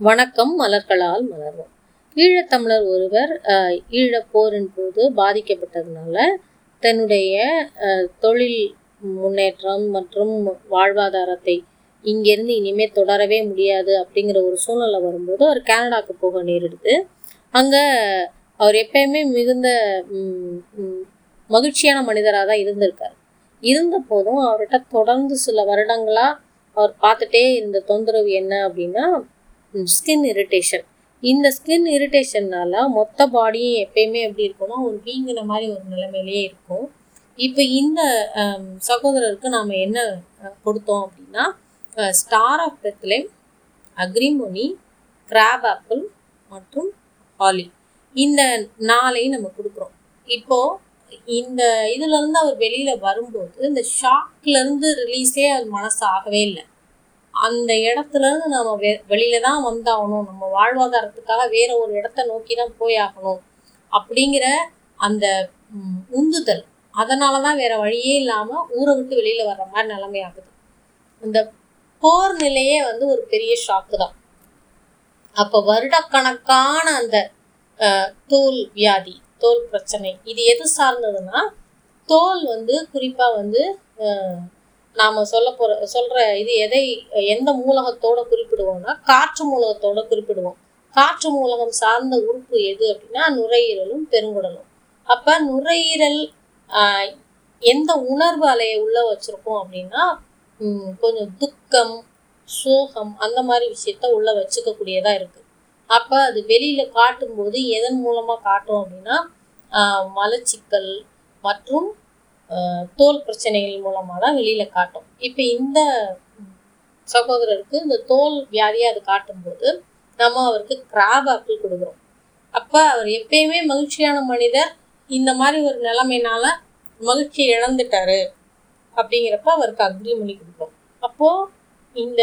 வணக்கம் மலர்களால் மலர்வோம். ஈழத்தமிழர் ஒருவர் ஈழப்போரின் போது பாதிக்கப்பட்டதுனால தன்னுடைய தொழில் முன்னேற்றம் மற்றும் வாழ்வாதாரத்தை இங்கேருந்து இனிமேல் தொடரவே முடியாது அப்படிங்கிற ஒரு சூழ்நிலை வரும்போது அவர் கனடாவுக்கு போக நேரிடுது. அங்கே அவர் எப்பயுமே மிகுந்த மகிழ்ச்சியான மனிதராக தான் இருந்திருக்கார். இருந்த போதும் அவர்கிட்ட தொடர்ந்து சில வருடங்களாக அவர் பார்த்துட்டே இருந்த தொந்தரவு என்ன அப்படின்னா ஸ்கின் இரிட்டேஷன் இந்த ஸ்கின் இரிட்டேஷன்னால் மொத்த பாடியும் எப்பயுமே எப்படி இருக்கும்னா ஒரு வீங்கின மாதிரி ஒரு நிலைமையிலேயே இருக்கும். இப்போ இந்த சகோதரருக்கு நாம் என்ன கொடுத்தோம் அப்படின்னா star of Bethlehem agrimony crab apple மற்றும் ஆலி இந்த நாளையும் நம்ம கொடுக்குறோம். இப்போது இந்த இதுலேருந்து அவர் வெளியில் வரும்போது இந்த ஷாக்லேருந்து ரிலீஸே அவர் மனசு ஆகவே இல்லை. அந்த இடத்துலருந்து நம்ம வெ வெளியில தான் வந்தாகணும். நம்ம வாழ்வாதாரத்துக்காக வேற ஒரு இடத்த நோக்கி தான் போய் ஆகணும் அப்படிங்கிற அந்த உந்துதல். அதனால தான் வேற வழியே இல்லாமல் ஊரை விட்டு வெளியில் வர்ற மாதிரி நிலைமை ஆகுது இந்த போர் நிலையே வந்து ஒரு பெரிய ஷாக்கு தான். அப்போ வருடக்கணக்கான அந்த தோல் வியாதி தோல் பிரச்சனை இது எது சார்ந்ததுன்னா தோல் வந்து குறிப்பாக வந்து நாம சொல்ல போற சொல்ற இது எதை எந்த மூலகத்தோட குறிப்பிடுவோம்னா காற்று மூலகத்தோட குறிப்பிடுவோம். காற்று மூலகம் சார்ந்த உறுப்பு எது அப்படின்னா நுரையீரலும் பெருங்குடலும். அப்ப நுரையீரல் ஆஹ், எந்த உணர்வு அலையை உள்ள வச்சிருக்கோம் அப்படின்னா கொஞ்சம் துக்கம் சோகம் அந்த மாதிரி விஷயத்த உள்ள வச்சுக்கக்கூடியதாக இருக்குது இருக்கு. அப்ப அது வெளியில காட்டும்போது எதன் மூலமா காட்டும் அப்படின்னா மலச்சிக்கல் மற்றும் தோல் பிரச்சனைகள் மூலமாக தான் வெளியில் காட்டும். இப்போ இந்த சகோதரருக்கு இந்த தோல் வியாதியாக அது காட்டும்போது நம்ம அவருக்கு கிராப் ஆப்பிள் கொடுக்குறோம். அப்போ அவர் எப்பயுமே மகிழ்ச்சியான மனிதர் இந்த மாதிரி ஒரு நிலைமைனால மகிழ்ச்சி இழந்துட்டாரு அப்படிங்கிறப்ப அவருக்கு அக்ரி பண்ணி கொடுக்குறோம். அப்போது இந்த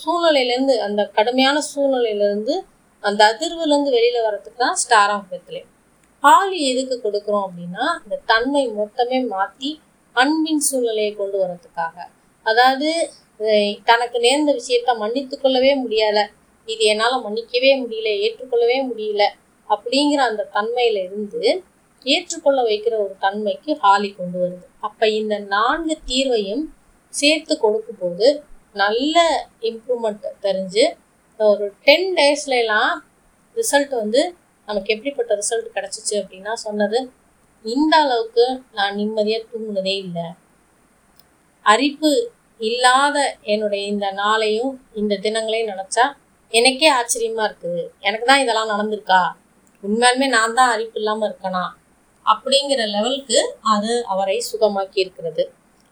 சூழ்நிலையிலேருந்து அந்த கடுமையான சூழ்நிலையிலேருந்து அந்த அதிர்வுலேருந்து வெளியில் வர்றதுக்கு தான் ஸ்டார் ஆஃப் பெத்லே ஆலி எதுக்கு கொடுக்குறோம் அப்படின்னா இந்த தன்மை மொத்தமே மாற்றி அன்பின் சூழ்நிலையை கொண்டு வரதுக்காக அதாவது தனக்கு நேர்ந்த விஷயத்த மன்னித்து கொள்ளவே முடியல. இது என்னால் மன்னிக்கவே முடியல ஏற்றுக்கொள்ளவே முடியல அப்படிங்கிற அந்த தன்மையில இருந்து ஏற்றுக்கொள்ள வைக்கிற ஒரு தன்மைக்கு ஹாலி கொண்டு வருது. அப்போ இந்த நான்கு தீர்வையும் சேர்த்து கொடுக்கும்போது நல்ல இம்ப்ரூவ்மெண்ட் தெரிஞ்சு ஒரு டென் டேஸ்லாம் ரிசல்ட் வந்து நமக்கு எப்படிப்பட்ட ரிசல்ட் கிடச்சிச்சு அப்படின்னா சொன்னது இந்த அளவுக்கு நான் நிம்மதியாக தூங்குனதே இல்லை. அரிப்பு இல்லாத என்னுடைய இந்த நாளையும் இந்த தினங்களையும் நினச்சா எனக்கே ஆச்சரியமாக இருக்குது. எனக்கு தான் இதெல்லாம் நடந்திருக்கா? உண்மையாலுமே நான் தான் அரிப்பு இல்லாமல் இருக்கேனா? அப்படிங்கிற லெவலுக்கு அது அவரை சுகமாக்கி இருக்கிறது.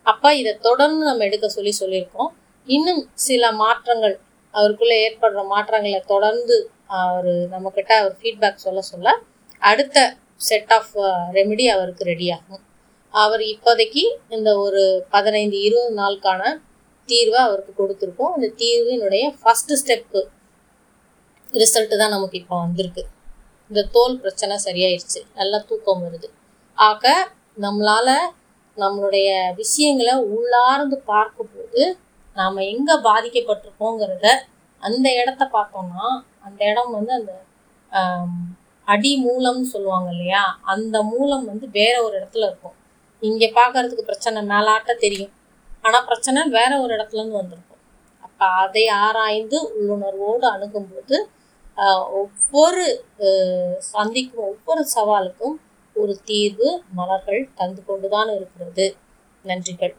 அப்போ இதை தொடர்ந்து நம்ம எடுக்க சொல்லி சொல்லியிருக்கோம். இன்னும் சில மாற்றங்கள் அவருக்குள்ளே ஏற்படுற மாற்றங்களை தொடர்ந்து அவர் நம்மக்கிட்ட அவர் ஃபீட்பேக் சொல்ல சொல்ல அடுத்த செட் ஆஃப் ரெமெடி அவருக்கு ரெடியாகும் அவர் இப்போதைக்கு இந்த ஒரு பதினைந்து இருபது நாளுக்கான தீர்வை அவருக்கு கொடுத்துருக்கோம். அந்த தீர்வினுடைய ஃபஸ்ட்டு ஸ்டெப்பு ரிசல்ட்டு தான் நமக்கு இப்போ வந்திருக்கு. இந்த தோல் பிரச்சனை சரியாயிருச்சு. நல்லா தூக்கம் வருது. ஆக நம்மளால் நம்மளுடைய விஷயங்களை உள்ளார்ந்து பார்க்கும்போது நாம் எங்கே பாதிக்கப்பட்டிருக்கோங்கிறத அந்த இடத்த பார்த்தோம்னா அந்த இடம் வந்து அந்த அடி மூலம்னு சொல்லுவாங்க இல்லையா? அந்த மூலம் வந்து வேற ஒரு இடத்துல இருக்கும். இங்கே பார்க்கறதுக்கு பிரச்சனை மேலாட்ட தெரியும். ஆனால் பிரச்சனை வேற ஒரு இடத்துலருந்து வந்திருக்கும். அப்போ அதை ஆராய்ந்து உள்ளுணர்வோடு அணுகும்போது ஒவ்வொரு சந்திக்கும் ஒவ்வொரு சவாலுக்கும் ஒரு தீர்வு மலர்கள் தந்து கொண்டுதான் இருக்கிறது. நன்றிகள்.